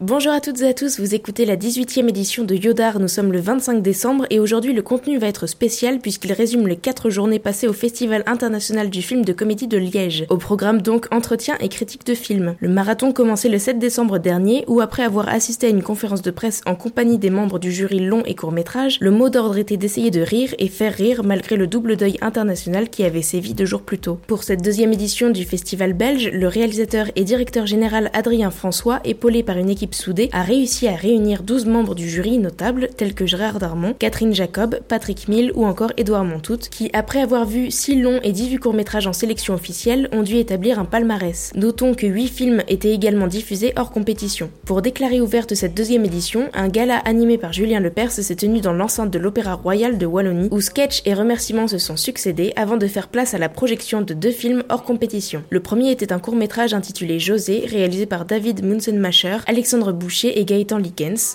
Bonjour à toutes et à tous, vous écoutez la 18e édition de Yodar, nous sommes le 25 décembre et aujourd'hui le contenu va être spécial puisqu'il résume les 4 journées passées au Festival international du film de comédie de Liège. Au programme donc entretien et critique de films. Le marathon commençait le 7 décembre dernier où après avoir assisté à une conférence de presse en compagnie des membres du jury long et court métrage, le mot d'ordre était d'essayer de rire et faire rire malgré le double deuil international qui avait sévi deux jours plus tôt. Pour cette deuxième édition du festival belge, le réalisateur et directeur général Adrien François, épaulé par une équipe soudé, a réussi à réunir 12 membres du jury notables tels que Gérard Darmon, Catherine Jacob, Patrick Mill ou encore Édouard Montout, qui, après avoir vu 6 longs et 18 courts-métrages en sélection officielle, ont dû établir un palmarès. Notons que 8 films étaient également diffusés hors compétition. Pour déclarer ouverte cette deuxième édition, un gala animé par Julien Lepers s'est tenu dans l'enceinte de l'Opéra Royal de Wallonie, où sketch et remerciements se sont succédés avant de faire place à la projection de deux films hors compétition. Le premier était un court-métrage intitulé José, réalisé par David Munzenmacher, Alexandre Et Gaëtan.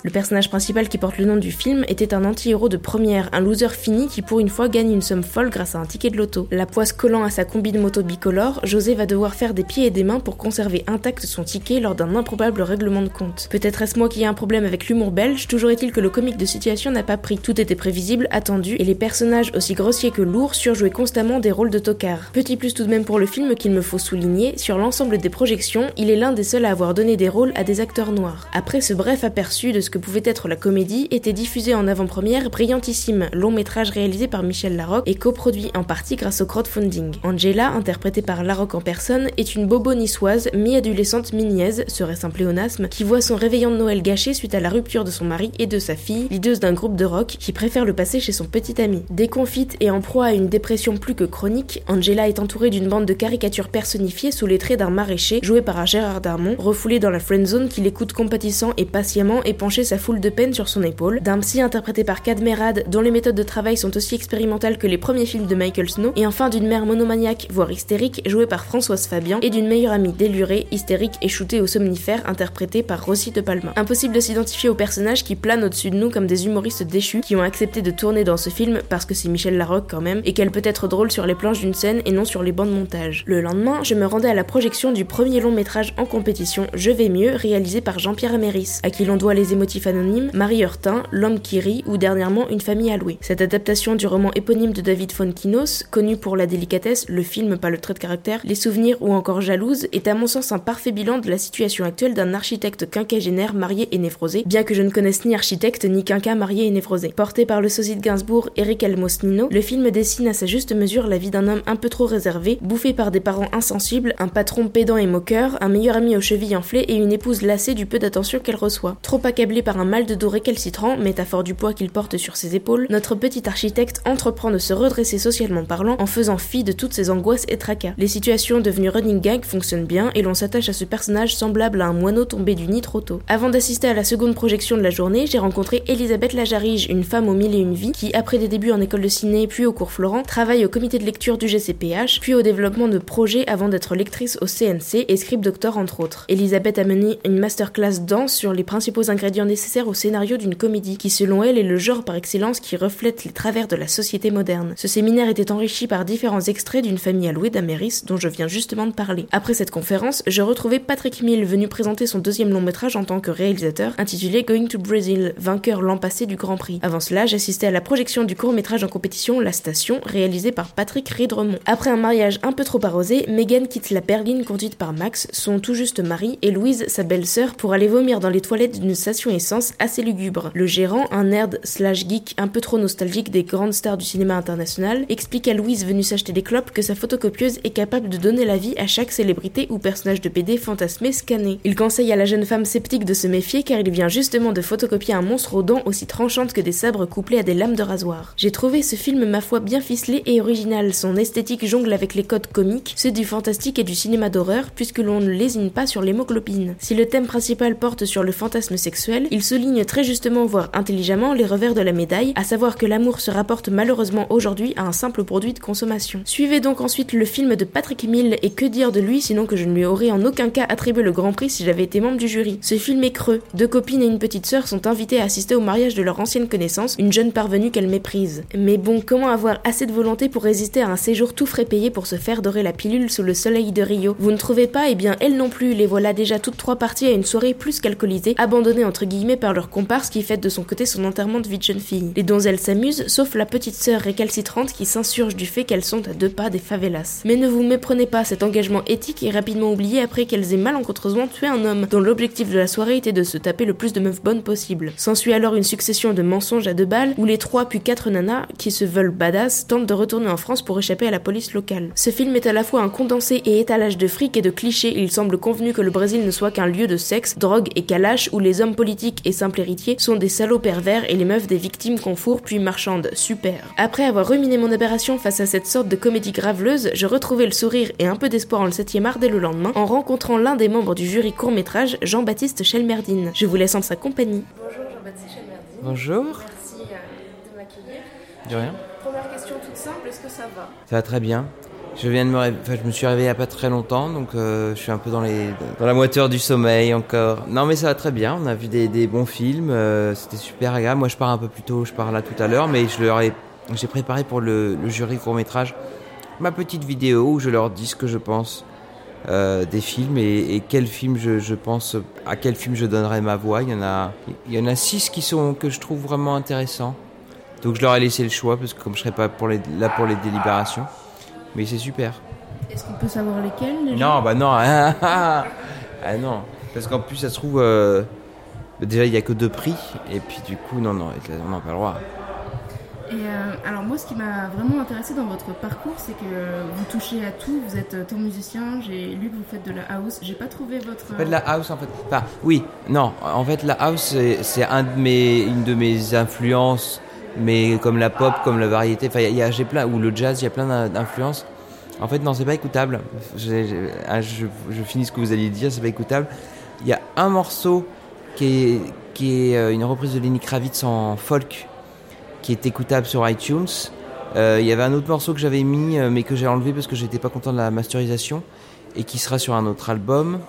Le personnage principal qui porte le nom du film était un anti-héros de première, un loser fini qui pour une fois gagne une somme folle grâce à un ticket de loto. La poisse collant à sa combine moto bicolore, José va devoir faire des pieds et des mains pour conserver intact son ticket lors d'un improbable règlement de compte. Peut-être est-ce moi qui ai un problème avec l'humour belge, toujours est-il que le comique de situation n'a pas pris. Tout était prévisible, attendu, et les personnages aussi grossiers que lourds surjouaient constamment des rôles de tocard. Petit plus tout de même pour le film qu'il me faut souligner, sur l'ensemble des projections, il est l'un des seuls à avoir donné des rôles à des acteurs noirs. Après ce bref aperçu de ce que pouvait être la comédie, était diffusé en avant-première Brillantissime, long métrage réalisé par Michel Larocque et coproduit en partie grâce au crowdfunding. Angela, interprétée par Larocque en personne, est une bobo niçoise, mi-adolescente mi-niaise, serait un pléonasme, qui voit son réveillon de Noël gâché suite à la rupture de son mari et de sa fille, leaduse d'un groupe de rock, qui préfère le passer chez son petit ami. Déconfite et en proie à une dépression plus que chronique, Angela est entourée d'une bande de caricatures personnifiées sous les traits d'un maraîcher, joué par un Gérard Darmon, refoulé dans la friendzone qui l'écoute compatissant et patiemment épancher sa foule de peine sur son épaule, d'un psy interprété par Cadmerade dont les méthodes de travail sont aussi expérimentales que les premiers films de Michael Snow, et enfin d'une mère monomaniaque, voire hystérique, jouée par Françoise Fabian, et d'une meilleure amie délurée, hystérique et shootée au somnifère, interprétée par Rossi de Palma. Impossible de s'identifier aux personnages qui planent au-dessus de nous comme des humoristes déchus qui ont accepté de tourner dans ce film parce que c'est Michel Larocque quand même, et qu'elle peut être drôle sur les planches d'une scène et non sur les bancs de montage. Le lendemain, je me rendais à la projection du premier long métrage en compétition, Je vais mieux, réalisé par Jean-Pierre Améry à qui l'on doit les émotifs anonymes, Marie Hurtin, L'homme qui rit ou dernièrement Une famille allouée. Cette adaptation du roman éponyme de David Fonkinos, connu pour la délicatesse, le film pas le trait de caractère, les souvenirs ou encore jalouse, est à mon sens un parfait bilan de la situation actuelle d'un architecte quinquagénaire marié et névrosé, bien que je ne connaisse ni architecte ni quinca marié et névrosé. Porté par le sosie de Gainsbourg, Eric Almosnino, le film dessine à sa juste mesure la vie d'un homme un peu trop réservé, bouffé par des parents insensibles, un patron pédant et moqueur, un meilleur ami aux chevilles enflées et une épouse lassée du peu d'attention qu'elle reçoit. Trop accablé par un mal de dos récalcitrant, métaphore du poids qu'il porte sur ses épaules, notre petit architecte entreprend de se redresser socialement parlant en faisant fi de toutes ses angoisses et tracas. Les situations devenues running gag fonctionnent bien et l'on s'attache à ce personnage semblable à un moineau tombé du nid trop tôt. Avant d'assister à la seconde projection de la journée, j'ai rencontré Elisabeth Lajarige, une femme aux mille et une vies, qui, après des débuts en école de ciné puis au cours Florent, travaille au comité de lecture du GCPH, puis au développement de projets avant d'être lectrice au CNC et script doctor entre autres. Elisabeth a mené une masterclass danse sur les principaux ingrédients nécessaires au scénario d'une comédie, qui selon elle est le genre par excellence qui reflète les travers de la société moderne. Ce séminaire était enrichi par différents extraits d'une famille allouée d'Améris dont je viens justement de parler. Après cette conférence, je retrouvais Patrick Mill venu présenter son deuxième long métrage en tant que réalisateur, intitulé Going to Brazil, vainqueur l'an passé du Grand Prix. Avant cela, j'assistais à la projection du court métrage en compétition La Station, réalisé par Patrick Ridremont. Après un mariage un peu trop arrosé, Megan quitte la berline conduite par Max, son tout juste mari, et Louise, sa belle-sœur, pour aller vomir dans les toilettes d'une station essence assez lugubre. Le gérant, un nerd slash geek un peu trop nostalgique des grandes stars du cinéma international, explique à Louise venue s'acheter des clopes que sa photocopieuse est capable de donner la vie à chaque célébrité ou personnage de BD fantasmé scanné. Il conseille à la jeune femme sceptique de se méfier car il vient justement de photocopier un monstre aux dents aussi tranchantes que des sabres couplés à des lames de rasoir. J'ai trouvé ce film ma foi bien ficelé et original. Son esthétique jongle avec les codes comiques, ceux du fantastique et du cinéma d'horreur puisque l'on ne lésine pas sur l'hémoglobine. Si le thème principal porte sur le fantasme sexuel, il souligne très justement, voire intelligemment, les revers de la médaille, à savoir que l'amour se rapporte malheureusement aujourd'hui à un simple produit de consommation. Suivez donc ensuite le film de Patrick Mill et que dire de lui sinon que je ne lui aurais en aucun cas attribué le Grand Prix si j'avais été membre du jury. Ce film est creux. Deux copines et une petite sœur sont invitées à assister au mariage de leur ancienne connaissance, une jeune parvenue qu'elle méprise. Mais bon, comment avoir assez de volonté pour résister à un séjour tout frais payé pour se faire dorer la pilule sous le soleil de Rio? Vous ne trouvez pas? Eh bien, elles non plus, les voilà déjà toutes trois parties à une soirée plus qu'alcoolisés, abandonnés entre guillemets par leur comparse qui fête de son côté son enterrement de vie de jeune fille. Les donzelles s'amusent, sauf la petite sœur récalcitrante qui s'insurge du fait qu'elles sont à deux pas des favelas. Mais ne vous méprenez pas, cet engagement éthique est rapidement oublié après qu'elles aient malencontreusement tué un homme, dont l'objectif de la soirée était de se taper le plus de meufs bonnes possible. S'ensuit alors une succession de mensonges à deux balles, où les trois puis quatre nanas, qui se veulent badass, tentent de retourner en France pour échapper à la police locale. Ce film est à la fois un condensé et étalage de fric et de clichés, il semble convenu que le Brésil ne soit qu'un lieu de sexe, drogue et calache où les hommes politiques et simples héritiers sont des salauds pervers et les meufs des victimes qu'on fourre puis marchandes. Super. Après avoir ruminé mon aberration face à cette sorte de comédie graveleuse, je retrouvais le sourire et un peu d'espoir en le 7 art dès le lendemain en rencontrant l'un des membres du jury court-métrage, Jean-Baptiste Chelmerdine. Je vous laisse en sa compagnie. Bonjour Jean-Baptiste Chelmerdine. Bonjour. Merci euh, de m'accueillir. De rien. Première question toute simple, est-ce que ça va? Ça va très bien. Je viens de me réve- enfin, je me suis réveillé il y a pas très longtemps, donc euh, je suis un peu dans les dans la moiteur du sommeil encore. Non mais ça va très bien. On a vu des, des bons films, euh, c'était super agréable. Moi je pars un peu plus tôt, je pars là tout à l'heure, mais je leur ai j'ai préparé pour le, le jury court métrage ma petite vidéo où je leur dis ce que je pense euh, des films et, et quel film je, je pense à quel film je donnerai ma voix. Il y en a il y en a six qui sont que je trouve vraiment intéressants. Donc je leur ai laissé le choix parce que comme je serai pas pour les, là pour les délibérations. Mais c'est super. Est-ce qu'on peut savoir lesquels Non, bah non. ah, non. Parce qu'en plus, ça se trouve. euh, déjà, il n'y a que deux prix. Et puis, du coup, non, non, on n'a pas le droit. Et euh, alors moi, ce qui m'a vraiment intéressé dans votre parcours, c'est que vous touchez à tout. Vous êtes euh, tant musicien. J'ai lu que vous faites de la house. J'ai pas trouvé votre. En fait, la house, en fait. Enfin, oui, non. En fait, la house, c'est- c'est un de mes, une de mes influences. Mais comme la pop, comme la variété. Enfin, il y a, j'ai plein. Ou le jazz, il y a plein d'in- d'influences. En fait, non, c'est pas écoutable. Ah, je, finis ce que vous alliez dire, c'est pas écoutable. Il y a un morceau qui est, qui est euh, une reprise de Lenny Kravitz en folk qui est écoutable sur iTunes. Euh, Il y avait un autre morceau que j'avais mis euh, mais que j'ai enlevé parce que j'étais pas content de la masterisation et qui sera sur un autre album.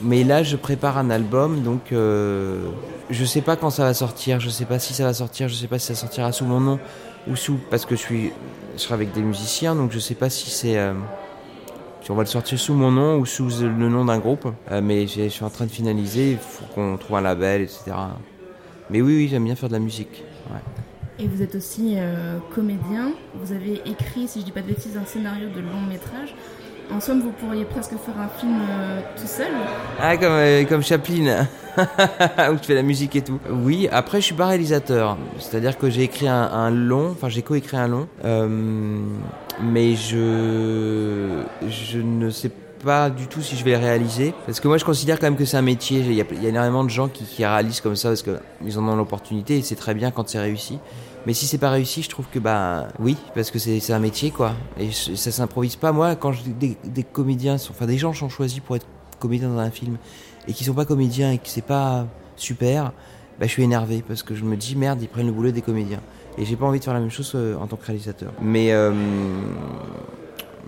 Mais là, je prépare un album, donc euh, je sais pas quand ça va sortir, je sais pas si ça va sortir, je sais pas si ça sortira sous mon nom ou sous parce que je suis, je serai avec des musiciens, donc je sais pas si c'est euh, si on va le sortir sous mon nom ou sous le nom d'un groupe. Euh, mais je suis en train de finaliser, il faut qu'on trouve un label, etc. Mais oui, oui, j'aime bien faire de la musique. Et vous êtes aussi euh, comédien. Vous avez écrit, si je dis pas de bêtises, un scénario de long métrage. En somme, vous pourriez presque faire un film euh, tout seul. Ah, comme, euh, comme Chaplin, où tu fais la musique et tout. Oui, après, je suis pas réalisateur. C'est-à-dire que j'ai écrit un, long, enfin, j'ai coécrit un long, euh, mais je, je ne sais pas du tout si je vais le réaliser. Parce que moi, je considère quand même que c'est un métier. Il y a, il y a énormément de gens qui, qui réalisent comme ça parce qu'ils en ont l'opportunité et c'est très bien quand c'est réussi. Mais si c'est pas réussi, je trouve que bah oui, parce que c'est un métier quoi. Et ça s'improvise pas. Moi, quand des, comédiens, sont, enfin des gens sont choisis pour être comédiens dans un film et qui sont pas comédiens et que c'est pas super, bah, je suis énervé parce que je me dis merde, ils prennent le boulot des comédiens. Et j'ai pas envie de faire la même chose euh, en tant que réalisateur. Mais euh,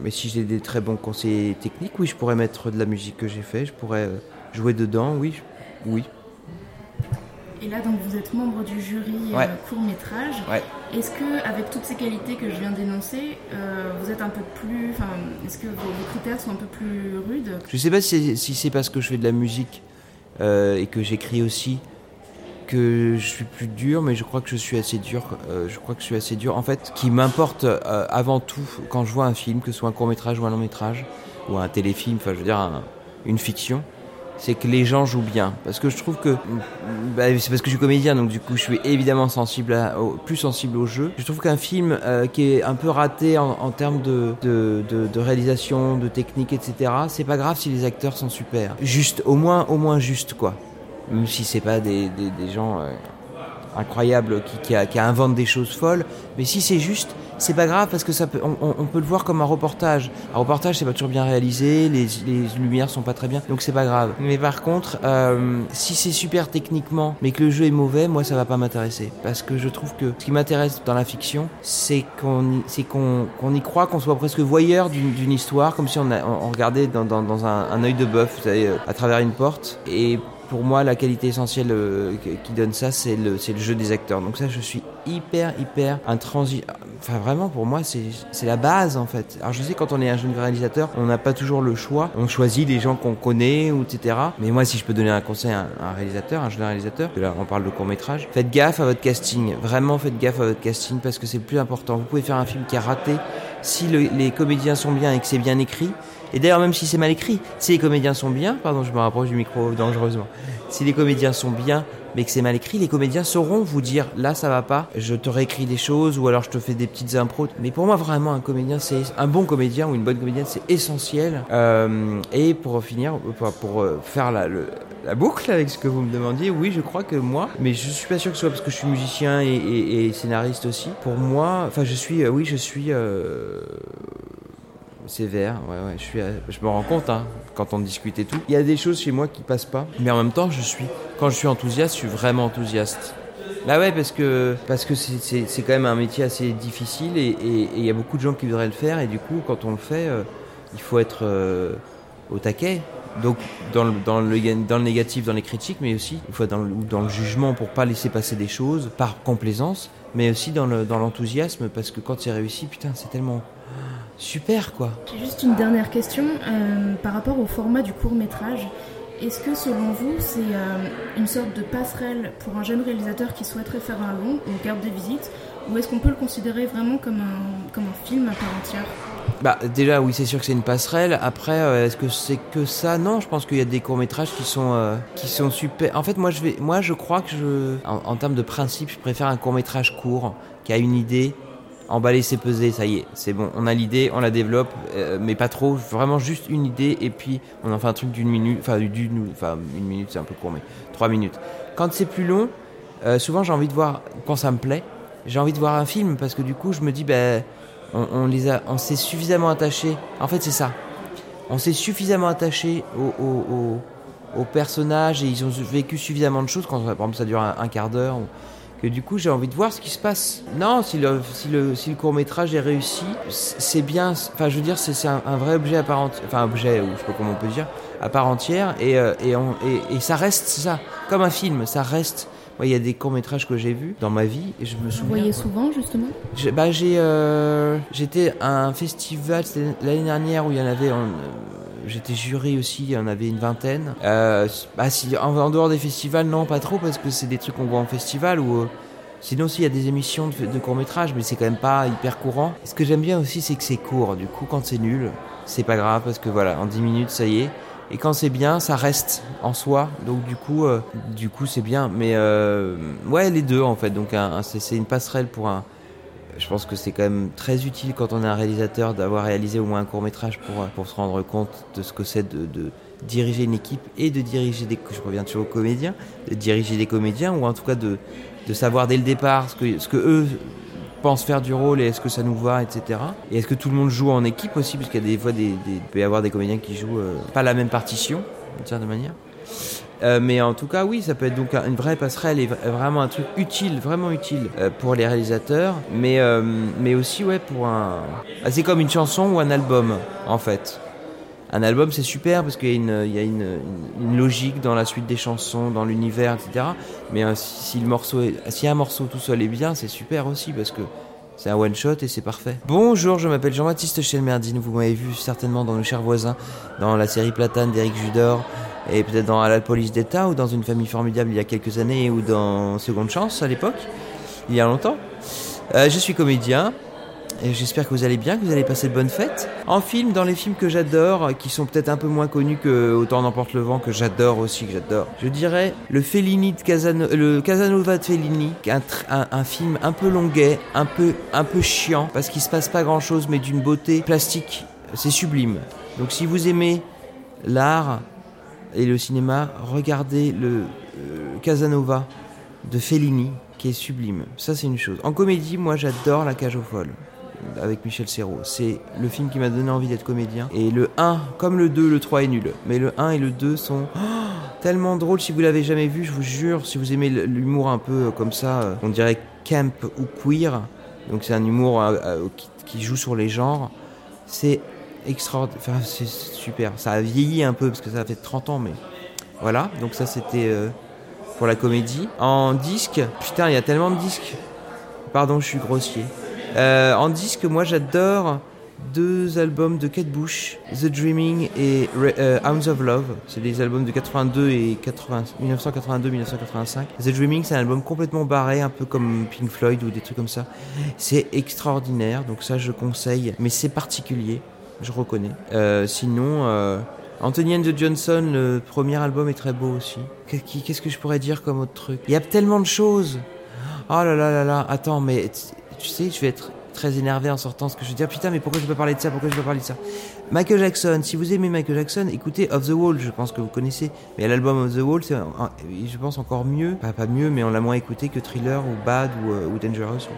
mais si j'ai des très bons conseils techniques, oui, je pourrais mettre de la musique que j'ai fait, je pourrais euh, jouer dedans, oui, oui. Et là, donc, vous êtes membre du jury euh, Ouais. court métrage. Ouais. Est-ce que, avec toutes ces qualités que je viens d'énoncer, euh, vous êtes un peu plus, enfin, est-ce que vos, vos critères sont un peu plus rudes? Je sais pas si c'est, si c'est parce que je fais de la musique euh, et que j'écris aussi que je suis plus dur, mais je crois que je suis assez dur. euh, je crois que je suis assez dur. En fait, qui m'importe avant tout quand je vois un film, que ce soit un court métrage ou un long métrage ou un téléfilm, enfin je veux dire un- une fiction, c'est que les gens jouent bien. Parce que je trouve que bah, c'est parce que je suis comédien, donc du coup je suis évidemment sensible à- au, plus sensible au jeu. Je trouve qu'un film euh, qui est un peu raté en, termes de, réalisation, de technique, etc. C'est pas grave si les acteurs sont super. Juste, au moins, au moins juste quoi. Même si c'est pas des, gens euh, incroyables qui, qui inventent des choses folles, mais si c'est juste, c'est pas grave parce que ça peut, on, on- peut le voir comme un reportage. Un reportage, c'est pas toujours bien réalisé, les, les lumières sont pas très bien, donc c'est pas grave. Mais par contre, euh, si c'est super techniquement, mais que le jeu est mauvais, moi ça va pas m'intéresser, parce que je trouve que ce qui m'intéresse dans la fiction, c'est qu'on, c'est qu'on, qu'on y croit, qu'on soit presque voyeur d'une, histoire, comme si on, a- on, regardait dans, dans, dans un, un œil de bœuf, vous savez, euh, à travers une porte. Et pour moi, la qualité essentielle euh, qui donne ça, c'est le, c'est le jeu des acteurs. Donc ça, je suis hyper, hyper intransi... enfin vraiment pour moi c'est la base en fait. Alors je sais quand on est un jeune réalisateur, on n'a pas toujours le choix. On choisit les gens qu'on connaît etc. Mais moi si je peux donner un conseil à un, réalisateur, un jeune réalisateur, là on parle de court métrage, faites gaffe à votre casting. Vraiment faites gaffe à votre casting parce que c'est le plus important. Vous pouvez faire un film qui a raté si les comédiens sont bien et que c'est bien écrit. Et d'ailleurs même si c'est mal écrit, si les comédiens sont bien, pardon je me rapproche du micro dangereusement, si les comédiens sont bien mais que c'est mal écrit, les comédiens sauront vous dire là ça va pas, je te réécris des choses ou alors je te fais des petites impros. Mais pour moi vraiment un comédien, c'est un bon comédien ou une bonne comédienne, c'est essentiel. Euh, et pour finir, pour, pour euh, faire la, boucle avec ce que vous me demandiez, oui je crois que moi, mais je suis pas sûr que ce soit parce que je suis musicien et, et, scénariste aussi. Pour moi, enfin je suis, euh, oui je suis euh, sévère. Ouais, ouais, je, je me rends compte hein, quand on discute et tout. Il y a des choses chez moi qui passent pas, mais en même temps, je suis, quand je suis enthousiaste, je suis vraiment enthousiaste. Bah ouais, parce que parce que c'est quand même un métier assez difficile et il y a beaucoup de gens qui voudraient le faire et du coup, quand on le fait, euh, il faut être euh, au taquet. Donc dans le, dans, le, dans le négatif, dans les critiques, mais aussi il faut dans le, dans le jugement pour pas laisser passer des choses par complaisance, mais aussi dans l'enthousiasme parce que quand c'est réussi, putain, c'est tellement super quoi. Juste une dernière question euh, par rapport au format du court métrage. Est-ce que selon vous, c'est euh, une sorte de passerelle pour un jeune réalisateur qui souhaiterait faire un long, une carte de visite, ou est-ce qu'on peut le considérer vraiment comme un film à part entière? Bah déjà oui c'est sûr que c'est une passerelle. Après euh, est-ce que c'est que ça? Non, je pense qu'il y a des courts métrages qui sont qui sont super. En fait moi je vais moi je crois que je en, termes de principe je préfère un court métrage court qui a une idée emballer, c'est peser, ça y est, c'est bon. On a l'idée, on la développe, euh, mais pas trop, vraiment juste une idée, et puis on en fait un truc d'une minute, enfin une minute, c'est un peu court, mais trois minutes. Quand c'est plus long, euh, souvent j'ai envie de voir, quand ça me plaît, j'ai envie de voir un film parce que du coup je me dis, ben, on, s'est suffisamment attaché. En fait, c'est ça. On s'est suffisamment attaché aux, personnages et ils ont vécu suffisamment de choses quand ça dure un, quart d'heure que du coup j'ai envie de voir ce qui se passe. Non, si le, si le, si le court métrage est réussi, c'est bien, enfin je veux dire c'est un, vrai objet à part entière, enfin objet, ou je sais pas comment on peut dire, à part entière, et, euh, et, et ça reste ça, comme un film, ça reste. Moi, il y a des courts métrages que j'ai vus dans ma vie et je me souviens. Vous voyez souvent justement Bah euh, j'étais à un festival l'année dernière où il y en avait. En, J'étais jury aussi, il y en avait une vingtaine. Euh, bah, si, en, dehors des festivals, non, pas trop, parce que c'est des trucs qu'on voit en festival ou. Euh, sinon, aussi, il y a des émissions de, de court métrage, mais c'est quand même pas hyper courant. Ce que j'aime bien aussi, c'est que c'est court. Du coup, quand c'est nul, c'est pas grave, parce que voilà, en 10 minutes, ça y est. Et quand c'est bien, ça reste en soi. Donc du coup, euh, du coup, c'est bien. Mais euh, ouais, les deux en fait. Donc c'est une passerelle pour un, je pense que c'est quand même très utile quand on est un réalisateur d'avoir réalisé au moins un court métrage pour, pour se rendre compte de ce que c'est de, de, diriger une équipe et de diriger des, je reviens toujours aux comédiens, de diriger des comédiens ou en tout cas de, de savoir dès le départ ce que, ce que eux pensent faire du rôle et est-ce que ça nous va, etc. Et est-ce que tout le monde joue en équipe aussi, parce qu'il y a des fois des, des, peut y avoir des comédiens qui jouent euh, pas la même partition, d'une certaine manière. Euh, mais en tout cas, oui, ça peut être donc une vraie passerelle et vraiment un truc utile, vraiment utile euh, pour les réalisateurs, mais, mais aussi ouais, pour un. Ah, c'est comme une chanson ou un album, en fait. Un album, c'est super parce qu'il y a, une, logique dans la suite des chansons, dans l'univers, etc. Mais est, si un morceau tout seul est bien, c'est super aussi parce que c'est un one shot et c'est parfait. Bonjour, je m'appelle Jean-Baptiste Chelmerdine. Vous m'avez vu certainement dans Nos chers voisins, dans la série Platane d'Éric Judor et peut-être dans la police d'État ou dans une famille formidable il y a quelques années ou dans Seconde Chance à l'époque, il y a longtemps. Euh, je suis comédien et j'espère que vous allez bien, que vous allez passer de bonnes fêtes. En film, dans les films que j'adore, qui sont peut-être un peu moins connus que Autant n'emporte le vent, que j'adore aussi, que j'adore, je dirais le Fellini de Casanova, le Casanova de Fellini, un, un, un, film un peu longuet, un peu, un peu chiant, parce qu'il se passe pas grand chose, mais d'une beauté plastique, c'est sublime. Donc si vous aimez l'art, et le cinéma, regardez le euh, Casanova de Fellini, qui est sublime. Ça, c'est une chose. En comédie, moi, j'adore La Cage aux Folles avec Michel Serrault. C'est le film qui m'a donné envie d'être comédien. Et le 1, comme le 2, le 3 est nul. Mais le 1 et le 2 sont oh, tellement drôles. Si vous l'avez jamais vu, je vous jure, si vous aimez l'humour un peu euh, comme ça, euh, on dirait camp ou queer. Donc c'est un humour qui, qui, joue sur les genres. C'est extraordinaire. Enfin, c'est super. Ça a vieilli un peu parce que ça fait 30 ans, mais voilà. Donc ça, c'était euh, pour la comédie. En disque, putain, il y a tellement de disques. Pardon, je suis grossier. Euh, en disque, moi j'adore deux albums de Kate Bush, The Dreaming et euh, of Love. C'est des albums de 82 et 1982-1985. The Dreaming, c'est un album complètement barré, un peu comme Pink Floyd ou des trucs comme ça. C'est extraordinaire, donc ça je conseille, mais c'est particulier, je reconnais. Euh, sinon, euh, Anthony and the Johnson, le premier album est très beau aussi. Qu'est-ce que je pourrais dire comme autre truc? Il y a tellement de choses. Oh là là là là, attends, mais tu sais, je vais être très énervé en sortant ce que je veux dire putain mais pourquoi je peux parler de ça? Pourquoi je peux parler de ça? Michael Jackson si vous aimez Michael Jackson écoutez Of the Wall je pense que vous connaissez mais l'album Of the Wall c'est je pense encore mieux pas, mieux mais on l'a moins écouté que Thriller ou Bad ou, euh, Dangerous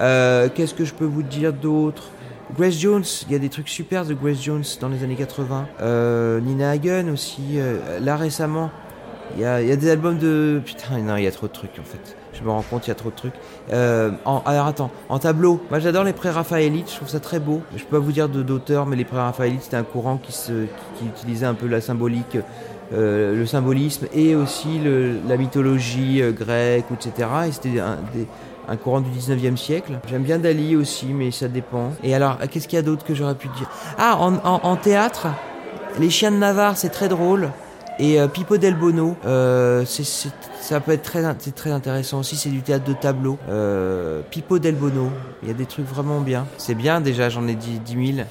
euh, qu'est-ce que je peux vous dire d'autre? Grace Jones, il y a des trucs super de Grace Jones dans les années 80. Euh, Nina Hagen aussi. là récemment, il y a, y a, des albums de... Putain, non, il y a trop de trucs en fait. Je me rends compte, il y a trop de trucs. Euh, en, alors attends, en tableau, moi j'adore les pré-raphaélites, je trouve ça très beau. Je peux pas vous dire d'auteur, mais les pré-raphaélites c'était un courant qui, utilisait un peu la symbolique, euh, le symbolisme et aussi la mythologie euh, grecque, etc. Et c'était un, courant du 19e siècle. J'aime bien Dali aussi, mais ça dépend. Et alors, qu'est-ce qu'il y a d'autre que j'aurais pu dire? Ah, en, théâtre, Les Chiens de Navarre, c'est très drôle. Et euh, Pipo del Bono, euh, ça peut être très, intéressant aussi, c'est du théâtre de tableau. Euh, Pipo del Bono, il y a des trucs vraiment bien. C'est bien déjà, j'en ai dit 10 000.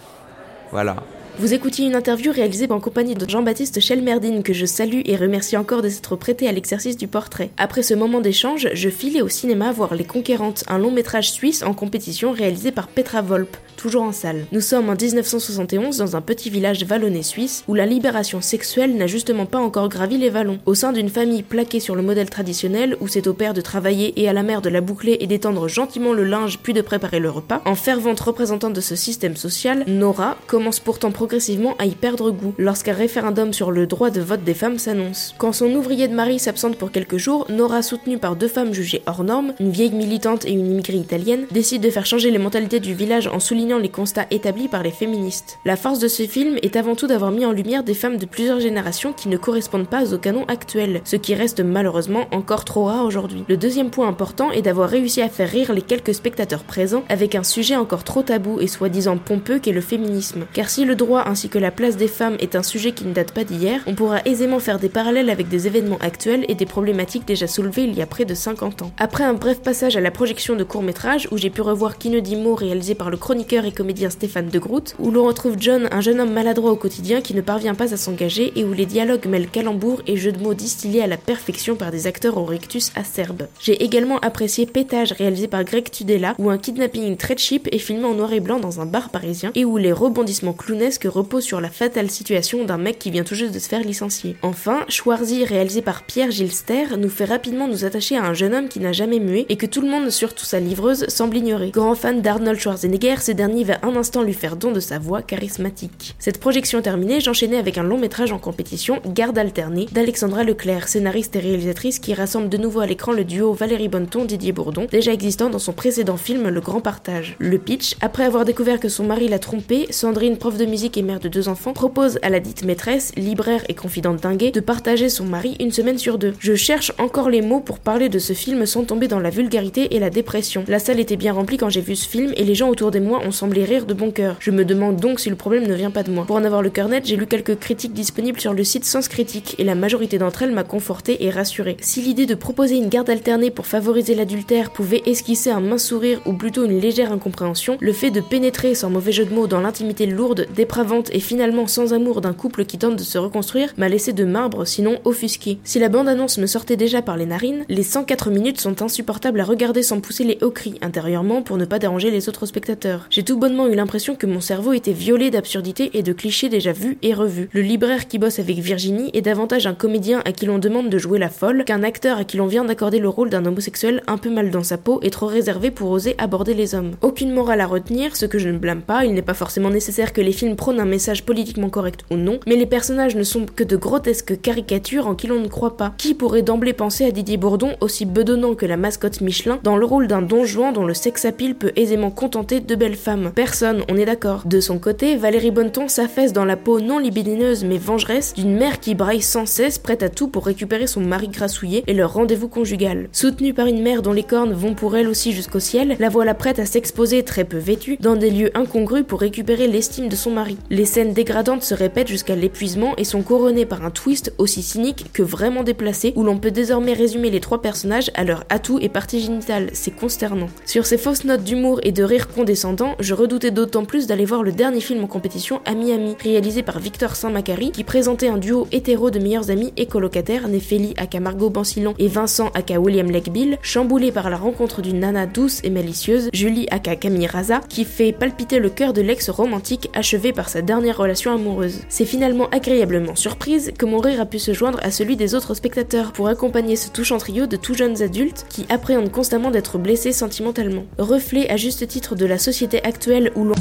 Voilà. Vous écoutiez une interview réalisée en compagnie de Jean-Baptiste Chelmerdine que je salue et remercie encore de s'être prêté à l'exercice du portrait. Après ce moment d'échange, je filais au cinéma voir Les Conquérantes, un long métrage suisse en compétition réalisé par Petra Volp, toujours en salle. Nous sommes en 1971 dans un petit village vallonné suisse où la libération sexuelle n'a justement pas encore gravi les vallons. Au sein d'une famille plaquée sur le modèle traditionnel où c'est au père de travailler et à la mère de la boucler et d'étendre gentiment le linge puis de préparer le repas, en fervente représentante de ce système social, Nora commence pourtant progressivement à y perdre goût lorsqu'un référendum sur le droit de vote des femmes s'annonce. Quand son ouvrier de mari s'absente pour quelques jours, Nora, soutenue par deux femmes jugées hors normes, une vieille militante et une immigrée italienne, décide de faire changer les mentalités du village en soulignant les constats établis par les féministes. La force de ce film est avant tout d'avoir mis en lumière des femmes de plusieurs générations qui ne correspondent pas au canon actuel, ce qui reste malheureusement encore trop rare aujourd'hui. Le deuxième point important est d'avoir réussi à faire rire les quelques spectateurs présents avec un sujet encore trop tabou et soi-disant pompeux qu'est le féminisme. Car si le droit ainsi que la place des femmes est un sujet qui ne date pas d'hier, on pourra aisément faire des parallèles avec des événements actuels et des problématiques déjà soulevées il y a près de 50 ans. Après un bref passage à la projection de courts-métrages où j'ai pu revoir Qui ne dit mot réalisé par le chroniqueur et comédien Stéphane de Groot, où l'on retrouve John, un jeune homme maladroit au quotidien qui ne parvient pas à s'engager et où les dialogues mêlent calembours et jeux de mots distillés à la perfection par des acteurs au rectus acerbe. J'ai également apprécié Pétage réalisé par Greg Tudela où un kidnapping très cheap est filmé en noir et blanc dans un bar parisien et où les rebondissements clownesques repose sur la fatale situation d'un mec qui vient tout juste de se faire licencier. Enfin, Schwarzy, réalisé par Pierre Gilster, nous fait rapidement nous attacher à un jeune homme qui n'a jamais mué et que tout le monde, surtout sa livreuse, semble ignorer. Grand fan d'Arnold Schwarzenegger, ce dernier va un instant lui faire don de sa voix charismatique. Cette projection terminée, j'enchaînais avec un long métrage en compétition, Garde alternée, d'Alexandra Leclerc, scénariste et réalisatrice qui rassemble de nouveau à l'écran le duo Valérie Bonneton-Didier Bourdon, déjà existant dans son précédent film Le Grand Partage. Le pitch, après avoir découvert que son mari l'a trompé, Sandrine, prof de musique et mère de deux enfants, propose à la dite maîtresse, libraire et confidente dinguée, de partager son mari une semaine sur deux. Je cherche encore les mots pour parler de ce film sans tomber dans la vulgarité et la dépression. La salle était bien remplie quand j'ai vu ce film et les gens autour de moi ont semblé rire de bon cœur. Je me demande donc si le problème ne vient pas de moi. Pour en avoir le cœur net, j'ai lu quelques critiques disponibles sur le site Sens Critique et la majorité d'entre elles m'a conforté et rassuré. Si l'idée de proposer une garde alternée pour favoriser l'adultère pouvait esquisser un mince sourire ou plutôt une légère incompréhension, le fait de pénétrer sans mauvais jeu de mots dans l'intimité lourde, dépravante et finalement sans amour d'un couple qui tente de se reconstruire m'a laissé de marbre, sinon offusqué. Si la bande-annonce me sortait déjà par les narines, les 104 minutes sont insupportables à regarder sans pousser les hauts cris intérieurement pour ne pas déranger les autres spectateurs. Tout bonnement eu l'impression que mon cerveau était violé d'absurdités et de clichés déjà vus et revus. Le libraire qui bosse avec Virginie est davantage un comédien à qui l'on demande de jouer la folle qu'un acteur à qui l'on vient d'accorder le rôle d'un homosexuel un peu mal dans sa peau et trop réservé pour oser aborder les hommes. Aucune morale à retenir, ce que je ne blâme pas, il n'est pas forcément nécessaire que les films prônent un message politiquement correct ou non, mais les personnages ne sont que de grotesques caricatures en qui l'on ne croit pas. Qui pourrait d'emblée penser à Didier Bourdon, aussi bedonnant que la mascotte Michelin, dans le rôle d'un don Juan dont le sex appeal peut aisément contenter de belles femmes? Personne, on est d'accord. De son côté, Valérie Bonneton s'affaisse dans la peau non libidineuse mais vengeresse d'une mère qui braille sans cesse, prête à tout pour récupérer son mari grassouillé et leur rendez-vous conjugal. Soutenue par une mère dont les cornes vont pour elle aussi jusqu'au ciel, la voilà prête à s'exposer très peu vêtue dans des lieux incongrus pour récupérer l'estime de son mari. Les scènes dégradantes se répètent jusqu'à l'épuisement et sont couronnées par un twist aussi cynique que vraiment déplacé où l'on peut désormais résumer les trois personnages à leur atout et partie génitale. C'est consternant. Sur ces fausses notes d'humour et de rire condescendant, je redoutais d'autant plus d'aller voir le dernier film en compétition à Miami, réalisé par Victor Saint-Macary, qui présentait un duo hétéro de meilleurs amis et colocataires, Néphélie aka Margot Bancilon et Vincent aka William Legbill, chamboulé par la rencontre d'une nana douce et malicieuse, Julie aka Camille Raza, qui fait palpiter le cœur de l'ex romantique achevé par sa dernière relation amoureuse. C'est finalement agréablement surprise que mon rire a pu se joindre à celui des autres spectateurs pour accompagner ce touchant trio de tout jeunes adultes qui appréhendent constamment d'être blessés sentimentalement. Reflet à juste titre de la société actuelle où l'on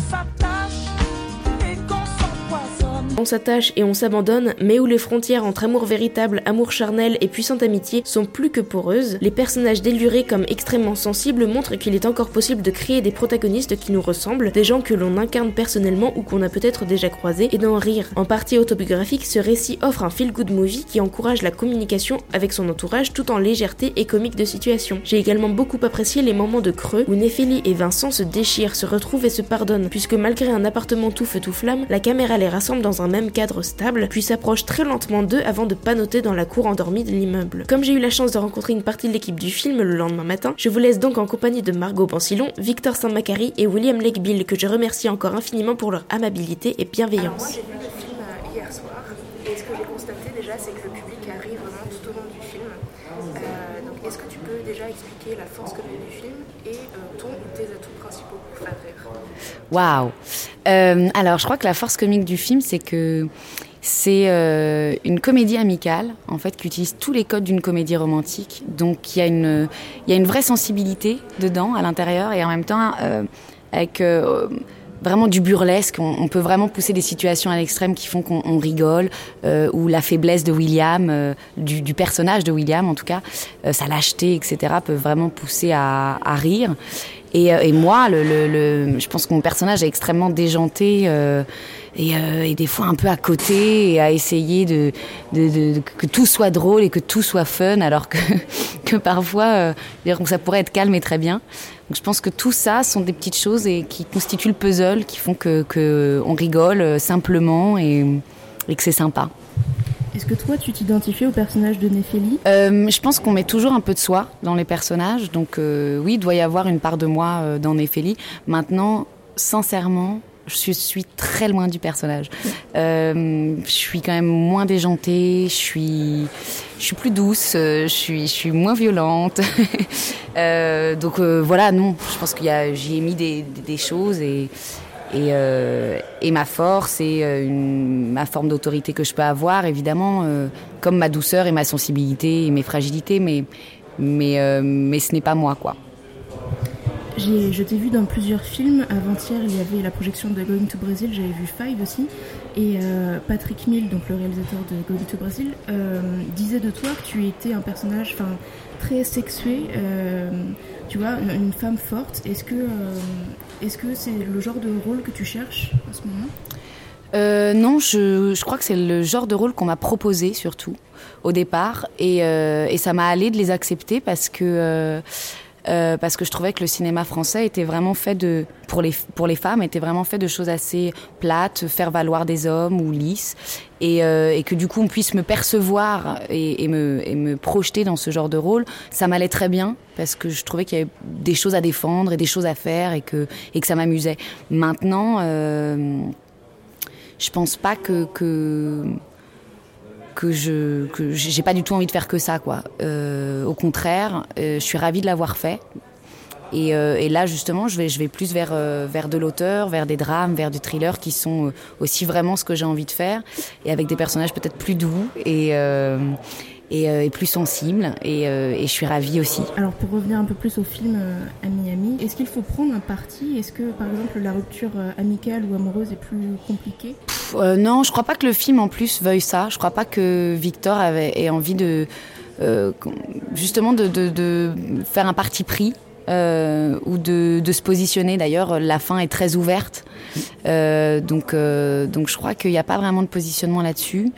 on s'attache et on s'abandonne, mais où les frontières entre amour véritable, amour charnel et puissante amitié sont plus que poreuses, les personnages délurés comme extrêmement sensibles montrent qu'il est encore possible de créer des protagonistes qui nous ressemblent, des gens que l'on incarne personnellement ou qu'on a peut-être déjà croisés, et d'en rire. En partie autobiographique, ce récit offre un feel-good movie qui encourage la communication avec son entourage tout en légèreté et comique de situation. J'ai également beaucoup apprécié les moments de creux où Néphélie et Vincent se déchirent, se retrouvent et se pardonnent, puisque malgré un appartement tout feu tout flamme, la caméra les rassemble dans un même cadre stable, puis s'approche très lentement d'eux avant de panoter dans la cour endormie de l'immeuble. Comme j'ai eu la chance de rencontrer une partie de l'équipe du film le lendemain matin, je vous laisse donc en compagnie de Margot Bancilon, Victor Saint-Macary et William Legbill, que je remercie encore infiniment pour leur amabilité et bienveillance. Alors moi j'ai vu le film euh, hier soir, et ce que j'ai constaté déjà, c'est que le public arrive vraiment tout au long du film. Euh, donc est-ce que tu peux déjà expliquer la force comique du film et euh, ton ou tes atouts principaux pour faire rire? Waouh euh, Alors, je crois que la force comique du film, c'est que c'est euh, une comédie amicale, en fait, qui utilise tous les codes d'une comédie romantique. Donc, il y, a une, y a une vraie sensibilité dedans, à l'intérieur, et en même temps, euh, avec vraiment du burlesque. On, peut vraiment pousser des situations à l'extrême qui font qu'on rigole, euh, ou la faiblesse de William, du, personnage de William en tout cas, euh, sa lâcheté, etc., peut vraiment pousser à rire. Et, et moi, le, le, le, je pense que mon personnage est extrêmement déjanté. Et, euh, et, des fois un peu à côté et à essayer de, de, de, que tout soit drôle et que tout soit fun alors que, que parfois euh, ça pourrait être calme et très bien. Donc je pense que tout ça sont des petites choses et qui constituent le puzzle qui font que, que on rigole simplement et, et que c'est sympa. Est-ce que toi, tu t'identifies au personnage de Néphélie euh, Je pense qu'on met toujours un peu de soi dans les personnages. Donc euh, oui, il doit y avoir une part de moi euh, dans Néphélie. Maintenant, sincèrement, je suis très loin du personnage. Euh, je suis quand même moins déjantée, je suis, je suis plus douce, je suis, je suis moins violente. euh, donc euh, voilà, non, je pense a, j'y ai mis des, des choses et et, euh, et ma force et euh, ma forme d'autorité que je peux avoir, évidemment, euh, comme ma douceur et ma sensibilité et mes fragilités, mais mais mais ce n'est pas moi, quoi. Je t'ai vu dans plusieurs films. Avant-hier, il y avait la projection de Going to Brazil. J'avais vu Five aussi. Et euh, Patrick Mill, donc le réalisateur de Going to Brazil, euh, disait de toi que tu étais un personnage, très sexué. Euh, tu vois, une, femme forte. Est-ce que est-ce que c'est le genre de rôle que tu cherches en ce moment? Non, je, je, crois que c'est le genre de rôle qu'on m'a proposé surtout au départ et, et ça m'a allé de les accepter parce que euh, parce que je trouvais que le cinéma français était vraiment fait de pour les pour les femmes était vraiment fait de choses assez plates, faire valoir des hommes ou lisses et, euh, et que du coup on puisse me percevoir et, et, me, et me projeter dans ce genre de rôle, ça m'allait très bien parce que je trouvais qu'il y avait des choses à défendre et des choses à faire et que et que ça m'amusait. Maintenant. Euh, je pense pas que, que que je que j'ai pas du tout envie de faire que ça quoi. Euh, au contraire, euh, je suis ravie de l'avoir fait. Et, euh, et, là justement, je vais je vais plus vers vers de l'auteur, vers des drames, vers du thriller qui sont aussi vraiment ce que j'ai envie de faire et avec des personnages peut-être plus doux et et, euh, et, plus sensible et, euh, et, je suis ravie aussi. Alors pour revenir un peu plus au film euh, Ami Ami, est-ce qu'il faut prendre un parti? Est-ce que par exemple la rupture amicale ou amoureuse est plus compliquée? Non, je crois pas que le film en plus veuille ça. Je crois pas que Victor avait ait envie de euh, justement de, de, de faire un parti pris ou de, de, se positionner. D'ailleurs, la fin est très ouverte. donc, donc je crois qu'il n'y a pas vraiment de positionnement là-dessus.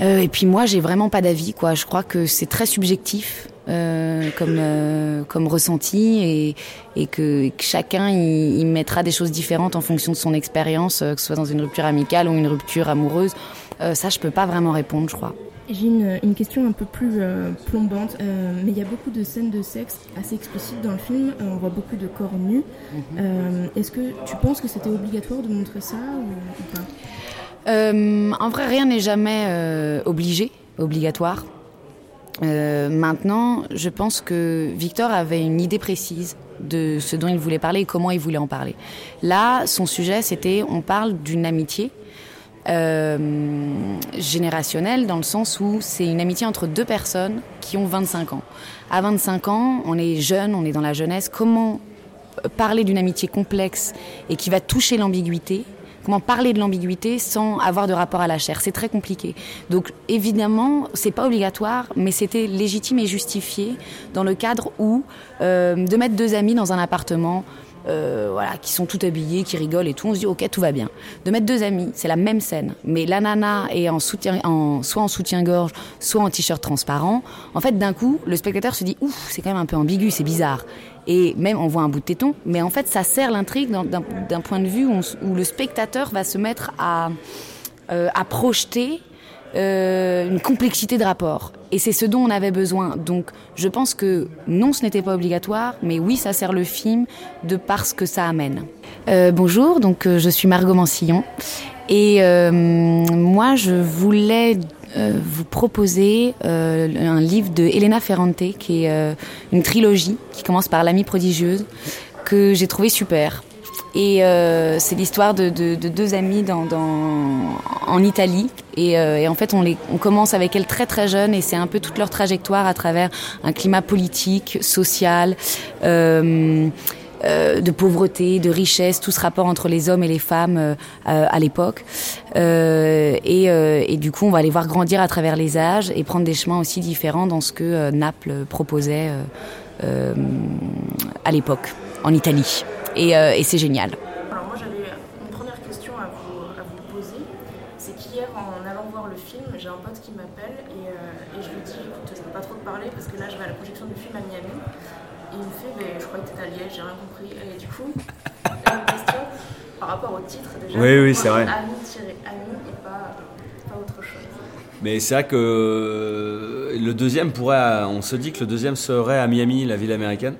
Et puis moi, j'ai vraiment pas d'avis. quoi. Je crois que c'est très subjectif. Euh, comme euh, comme ressenti et, et que, chacun il, mettra des choses différentes en fonction de son expérience, euh, que ce soit dans une rupture amicale ou une rupture amoureuse. ça, je peux pas vraiment répondre, je crois. J'ai une, une, question un peu plus plombante, mais il y a beaucoup de scènes de sexe assez explicites dans le film. on voit beaucoup de corps nus. Mhm. Est-ce que tu penses que c'était obligatoire de montrer ça ou, pas? En vrai, rien n'est jamais obligé, obligatoire. Euh, maintenant, je pense que Victor avait une idée précise de ce dont il voulait parler et comment il voulait en parler. Là, son sujet, c'était on parle d'une amitié euh, générationnelle dans le sens où c'est une amitié entre deux personnes qui ont 25 ans. À 25 ans, on est jeune, on est dans la jeunesse. Comment parler d'une amitié complexe et qui va toucher l'ambiguïté Comment parler de l'ambiguïté sans avoir de rapport à la chair C'est très compliqué. Donc évidemment, c'est pas obligatoire, mais c'était légitime et justifié dans le cadre où euh, de mettre deux amis dans un appartement. Euh, voilà, qui sont tout habillés, qui rigolent et tout, on se dit ok tout va bien. De mettre deux amis, c'est la même scène, mais la nana est en soutien, en, soit en soutien-gorge, soit en t-shirt transparent. En fait, d'un coup, le spectateur se dit ouf, c'est quand même un peu ambigu, c'est bizarre et même on voit un bout de téton, mais en fait ça sert l'intrigue d'un point de vue où, le spectateur va se mettre à, euh, à projeter euh, une complexité de rapport. Et c'est ce dont on avait besoin. Donc je pense que non, ce n'était pas obligatoire, mais oui, ça sert le film de par ce que ça amène. Euh, bonjour, donc je suis Margot Mansillon. Et moi, je voulais vous proposer euh, un livre de Elena Ferrante, qui est euh, une trilogie qui commence par L'amie prodigieuse, que j'ai trouvé super. Et c'est l'histoire de, de, de, deux amies dans, dans, en Italie. Et, et en fait, on, les, on commence avec elles très très jeunes et c'est un peu toute leur trajectoire à travers un climat politique, social. Euh, euh, de pauvreté, de richesse, tout ce rapport entre les hommes et les femmes euh, à l'époque. Euh, et, et, du coup, on va les voir grandir à travers les âges et prendre des chemins aussi différents dans ce que Naples proposait à l'époque, en Italie. Et, et c'est génial. Alors moi j'avais une première question à vous, à vous poser. C'est qu'hier en allant voir le film, j'ai un pote qui m'appelle et, et, je lui dis écoute je ne peux pas trop te parler parce que là je vais à la projection du film à Miami il me fait, mais je crois que tu à Liège, j'ai rien compris. Et du coup, une question par rapport au titre déjà. Oui, oui, c'est vrai. Ami-Ami et pas, pas autre chose. Mais c'est vrai que euh, le deuxième pourrait. On se dit que le deuxième serait à Miami, la ville américaine.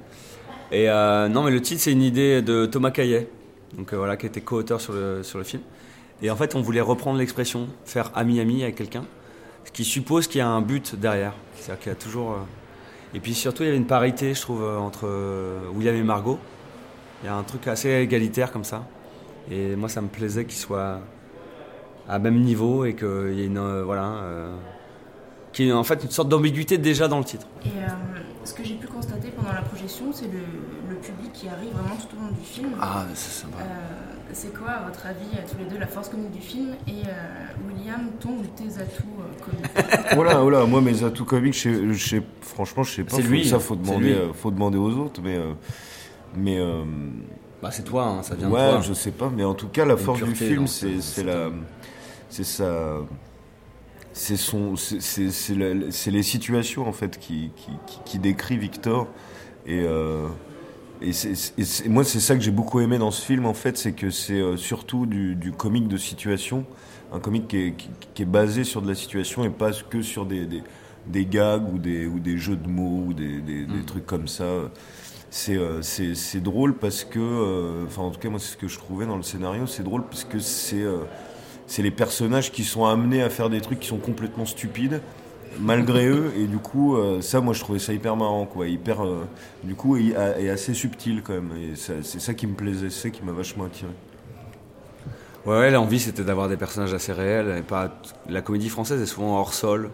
Et euh, non, mais le titre, c'est une idée de Thomas Caillet, donc euh, voilà, qui était co-auteur sur le, sur le film. Et en fait, on voulait reprendre l'expression, faire ami-ami avec quelqu'un, ce qui suppose qu'il y a un but derrière. C'est-à-dire qu'il y a toujours. Et puis surtout, il y avait une parité, je trouve, euh, entre euh, William et Margot. Il y a un truc assez égalitaire comme ça. Et moi, ça me plaisait qu'ils soient à même niveau et qu'il y ait une, euh, voilà, qu'il y ait en fait une sorte d'ambiguïté déjà dans le titre. Et ce que j'ai pu constater pendant la projection, c'est le, le, public qui arrive vraiment tout au long du film. Ah, c'est sympa c'est quoi, à votre avis, tous les deux, la force comique du film Et euh, William, ton ou tes atouts euh, comiques? Voilà, voilà, moi mes atouts comiques, je, franchement, je sais pas. C'est lui. Ça, faut demander, euh, faut demander aux autres, mais. mais bah, c'est toi, hein, ça vient ouais, de toi. je sais pas, mais en tout cas, la force du film, c'est la. C'est ça. C'est son, c'est les situations en fait qui, qui, qui, décrit Victor et et, moi, c'est ça que j'ai beaucoup aimé dans ce film, en fait, c'est que c'est euh, surtout du, du, comique de situation, un comique qui est, qui, est, basé sur de la situation et pas que sur des, des, des gags ou des, ou des jeux de mots ou des, des, mm. trucs comme ça. Euh, c'est drôle parce que, euh, enfin, en tout cas, moi, c'est ce que je trouvais dans le scénario, c'est drôle parce que c'est c'est les personnages qui sont amenés à faire des trucs qui sont complètement stupides malgré eux. Et du coup euh, ça moi je trouvais ça hyper marrant quoi. Hyper euh, du coup et, assez subtil quand même. Et c'est ça qui me plaisait c'est ça qui m'a vachement attiré. Ouais, l'envie c'était d'avoir des personnages assez réels et pas la comédie française est souvent hors sol.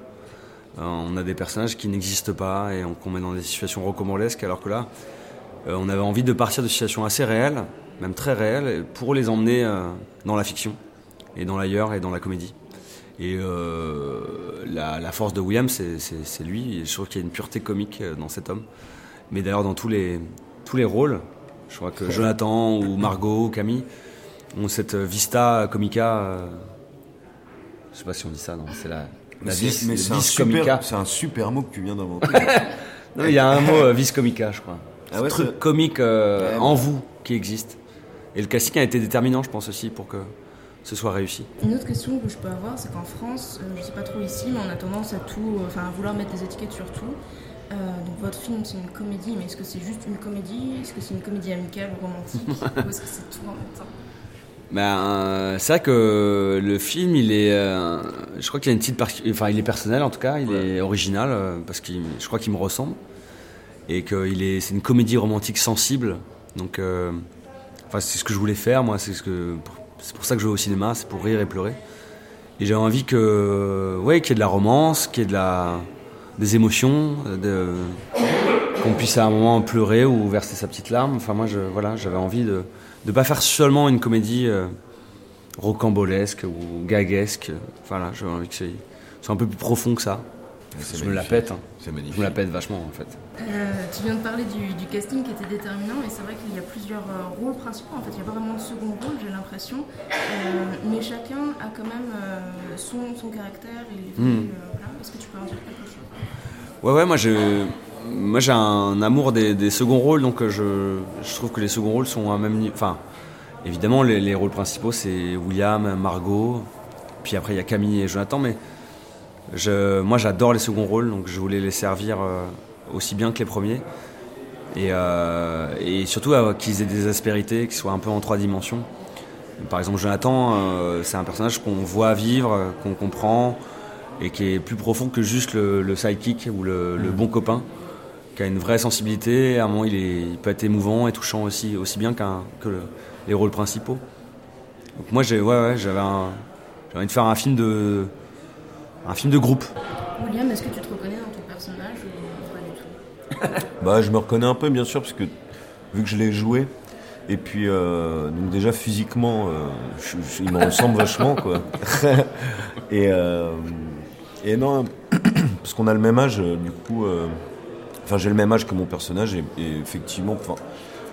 Euh, on a des personnages qui n'existent pas et qu'on met dans des situations rocambolesques alors que là on avait envie de partir de situations assez réelles même très réelles pour les emmener dans la fiction et dans l'ailleurs et dans la comédie et euh, la, force de William, c'est lui. je trouve qu'il y a une pureté comique euh, dans cet homme. Mais d'ailleurs, dans tous les, tous les rôles. Je crois que Jonathan ou Margot ou Camille ont cette vista comica. je sais pas si on dit ça, non C'est la, la vis, mais c'est un, c'est un super mot que tu viens d'inventer. il y a un mot vis comica, je crois. Ah ouais, truc comique en vous qui existe. Et le casting a été déterminant, je pense aussi, pour que ce soit réussi. Une autre question que je peux avoir, c'est qu'en France, je sais pas trop ici, mais on a tendance à tout, enfin à vouloir mettre des étiquettes sur tout. Euh, donc votre film c'est une comédie, mais est-ce que c'est juste une comédie? Est-ce que c'est une comédie amicale ou romantique? Ou est-ce que c'est tout en même temps? Ben, euh, c'est vrai que le film, il est, euh, je crois qu'il a une petite, enfin, il est personnel en tout cas, il est original parce que je crois qu'il me ressemble et qu'il est, c'est une comédie romantique sensible. Donc, enfin, c'est ce que je voulais faire, moi. C'est ce que, c'est pour ça que je vais au cinéma, c'est pour rire et pleurer. Et j'ai envie que, ouais, qu'il y ait de la romance, qu'il y ait de la, des émotions, de, qu'on puisse à un moment pleurer ou verser sa petite larme. Enfin, moi, je, voilà, j'avais envie de ne pas faire seulement une comédie euh, rocambolesque ou gaguesque. Voilà, j'avais envie que c'est, soit un peu plus profond que ça. je me la pète. Hein. Je me la pète vachement en fait. Euh, tu viens de parler du, casting qui était déterminant et c'est vrai qu'il y a plusieurs euh, rôles principaux. En fait, il n'y a pas vraiment de second rôle, j'ai l'impression. mais chacun a quand même son, son, caractère et hmm. Est-ce que tu peux en dire quelque chose? Ouais, ouais, moi j'ai, moi j'ai un amour des, seconds rôles, donc je, je, trouve que les seconds rôles sont à même niveau. Enfin, évidemment, les, rôles principaux c'est William, Margot, puis après il y a Camille et Jonathan, mais je, moi j'adore les seconds rôles, donc je voulais les servir euh, aussi bien que les premiers. Et, euh, et surtout euh, qu'ils aient des aspérités, qu'ils soient un peu en trois dimensions. Par exemple, Jonathan, c'est un personnage qu'on voit vivre, qu'on comprend, et qui est plus profond que juste le, le sidekick ou le, mm. bon copain, qui a une vraie sensibilité. À un moment, il, est, il peut être émouvant et touchant aussi, aussi bien qu'un, que les rôles principaux. Donc moi, j'ai, ouais, ouais, j'avais, envie de faire un film de, un film de groupe. William, est-ce que tu te reconnais dans ton personnage ou pas du tout? Bah, je me reconnais un peu, bien sûr, parce que vu que je l'ai joué, et puis, euh, donc déjà physiquement, euh, il me ressemble vachement, quoi. et, euh, et non, parce qu'on a le même âge, euh, du coup. Euh, enfin, j'ai le même âge que mon personnage, et, effectivement. Enfin,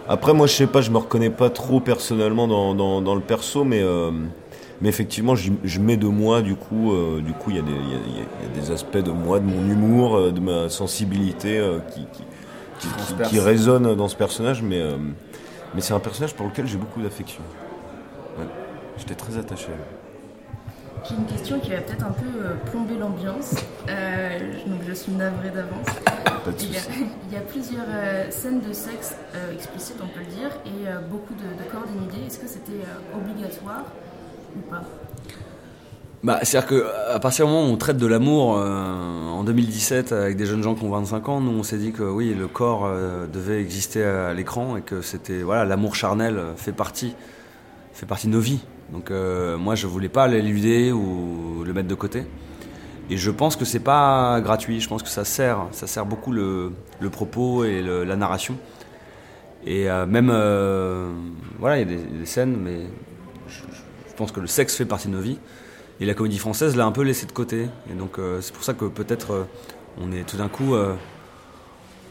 après, moi, je sais pas, je me reconnais pas trop personnellement dans, dans, le perso, mais. Euh, mais effectivement, je, mets de moi, du coup, du coup, il y, y, a des aspects de moi, de mon humour, de ma sensibilité qui, qui, qui, qui, résonne dans ce personnage, mais, mais c'est un personnage pour lequel j'ai beaucoup d'affection. Ouais. J'étais très attaché à lui. J'ai une question qui va peut-être un peu euh, plomber l'ambiance, euh, donc je suis navrée d'avance. Il, y a plusieurs euh, scènes de sexe explicites, on peut le dire, et beaucoup de, corps dénudés. Est-ce que c'était obligatoire bah, C'est-à-dire qu'à partir du moment où on traite de l'amour en 2017 avec des jeunes gens qui ont 25 ans, nous on s'est dit que oui, le corps devait exister à l'écran et que c'était voilà, l'amour charnel fait partie, fait partie de nos vies. Donc euh, moi, je voulais pas l'éluder ou le mettre de côté. Et je pense que c'est pas gratuit. Je pense que ça sert, ça sert beaucoup le, propos et la narration. Et euh, même, euh, voilà, il y a des, scènes, mais je, pense que le sexe fait partie de nos vies. Et la comédie française l'a un peu laissé de côté. Et donc c'est pour ça que peut-être on est tout d'un coup,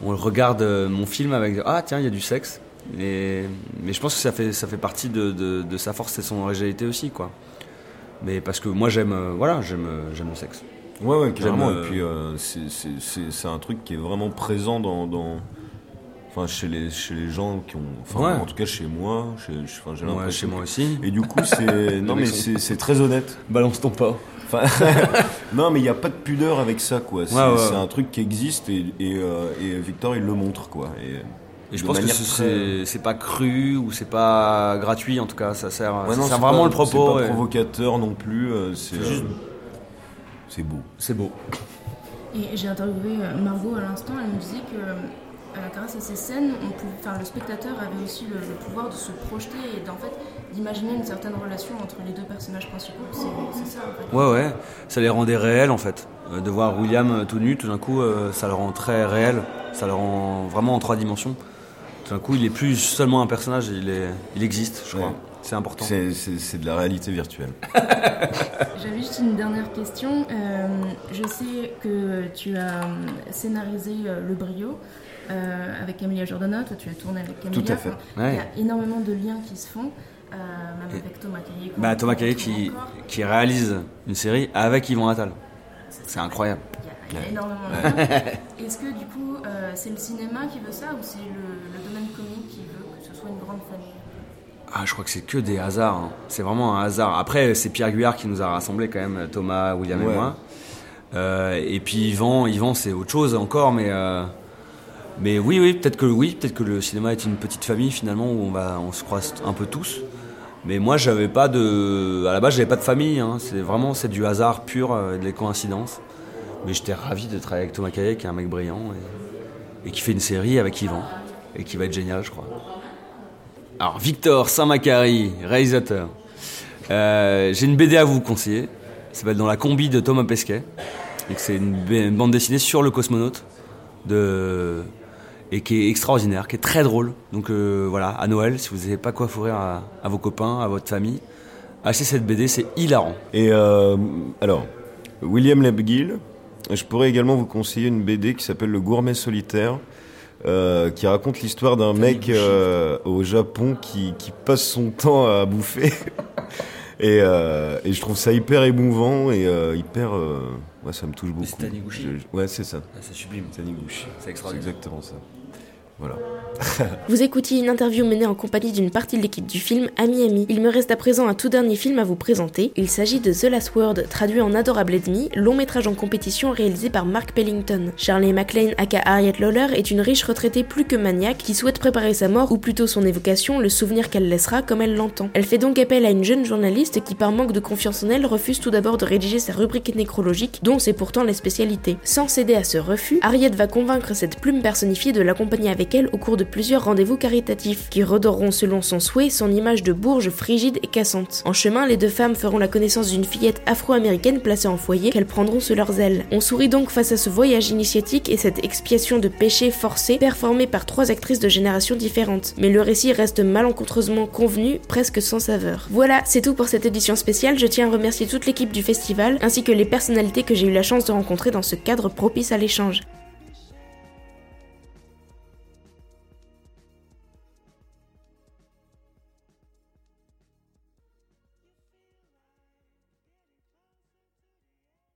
on regarde mon film avec ah tiens il y a du sexe mais je pense que ça fait, ça fait partie de, de, sa force et son originalité aussi, quoi. Mais parce que moi, j'aime euh, voilà, j'aime euh, j'aime le sexe. Ouais, ouais, carrément. Et puis, euh, c'est un truc qui est vraiment présent dans, dans, enfin, chez les, chez les gens qui ont, enfin, en tout cas chez moi, chez, j'ai ouais, chez moi aussi. Et du coup, c'est, non mais c'est très honnête. Balance ton pas. Enfin, non, mais il n'y a pas de pudeur avec ça, quoi. C'est un truc qui existe et, et, et, Victor, il le montre, quoi. Et, et je pense que c'est pas cru ou c'est pas gratuit en tout cas, ça sert, vraiment le propos. C'est pas provocateur non plus, euh, c'est juste. C'est beau. C'est beau. Et j'ai interviewé euh, Margot à l'instant, elle me disait que euh, grâce à ces scènes, le spectateur avait aussi le, pouvoir de se projeter et en fait d'imaginer une certaine relation entre les deux personnages principaux. C'est ça en fait. Ouais, ouais, ça les rendait réels en fait. de voir William tout nu, tout d'un coup, ça le rend très réel, ça le rend vraiment en trois dimensions. D'un coup, il est plus seulement un personnage, il, est, il existe, je crois. C'est important. C'est de la réalité virtuelle. J'avais juste une dernière question. Euh, je sais que tu as scénarisé euh, Le Brio. Avec Emilia Jordana, toi tu as tourné avec Emilia. Tout à fait. Il y a énormément de liens qui se font. même avec Thomas Caillé. Bah, Thomas Caillé qui, qui réalise une série avec Yvan Attal. C'est incroyable. Il y a, énormément de liens. Est-ce que du coup, c'est le cinéma qui veut ça ou c'est le, le domaine comique qui veut que ce soit une grande famille? Ah, je crois que c'est que des hasards. Hein. C'est vraiment un hasard. Après, c'est Pierre Guyard qui nous a rassemblés quand même, Thomas, William et moi. Euh, et puis Yvan, Yvan c'est autre chose encore, mais, euh, mais oui, oui, peut-être que oui, peut-être que le cinéma est une petite famille finalement où on va, on se croise un peu tous. Mais moi, j'avais pas de, à la base, j'avais pas de famille. Hein. C'est vraiment c'est du hasard pur, euh, des coïncidences. Mais j'étais ravi de travailler avec Thomas Caillet, qui est un mec brillant et, et qui fait une série avec Yvan et qui va être génial, je crois. Alors, Victor Saint-Macary, réalisateur. Euh, j'ai une BD à vous conseiller. Ça s'appelle Dans la combi de Thomas Pesquet. c'est une, bande dessinée sur le cosmonaute. De, et qui est extraordinaire, qui est très drôle. Donc euh, voilà, à Noël, si vous n'avez pas quoi fourrir à, vos copains, à votre famille, achetez cette BD, c'est hilarant. Et euh, alors, William Lebguil, je pourrais également vous conseiller une BD qui s'appelle Le Gourmet Solitaire. Euh, qui raconte l'histoire d'un mec au Japon qui, qui, passe son temps à bouffer. et, et, je trouve ça hyper émouvant et hyper. ouais, ça me touche beaucoup. C'est Taniguchi. Ouais, c'est ça. Ah, c'est sublime. Taniguchi. C'est extraordinaire. exactement ça. Vous écoutiez une interview menée en compagnie d'une partie de l'équipe du film à Miami. Il me reste à présent un tout dernier film à vous présenter. Il s'agit de The Last Word, traduit en Adorable Ennemi, long métrage en compétition réalisé par Mark Pellington. Charlie MacLaine, aka Harriet Lawler, est une riche retraitée plus que maniaque qui souhaite préparer sa mort, ou plutôt son évocation, le souvenir qu'elle laissera comme elle l'entend. Elle fait donc appel à une jeune journaliste qui, par manque de confiance en elle, refuse tout d'abord de rédiger sa rubrique nécrologique, dont c'est pourtant la spécialité. Sans céder à ce refus, Harriet va convaincre cette plume personnifiée de l'accompagner avec au cours de plusieurs rendez-vous caritatifs qui redoreront selon son souhait son image de bourge frigide et cassante. En chemin, les deux femmes feront la connaissance d'une fillette afro-américaine placée en foyer qu'elles prendront sous leurs ailes. On sourit donc face à ce voyage initiatique et cette expiation de péché forcé performée par trois actrices de générations différentes. Mais le récit reste malencontreusement convenu, presque sans saveur. Voilà, c'est tout pour cette édition spéciale. Je tiens à remercier toute l'équipe du festival ainsi que les personnalités que j'ai eu la chance de rencontrer dans ce cadre propice à l'échange.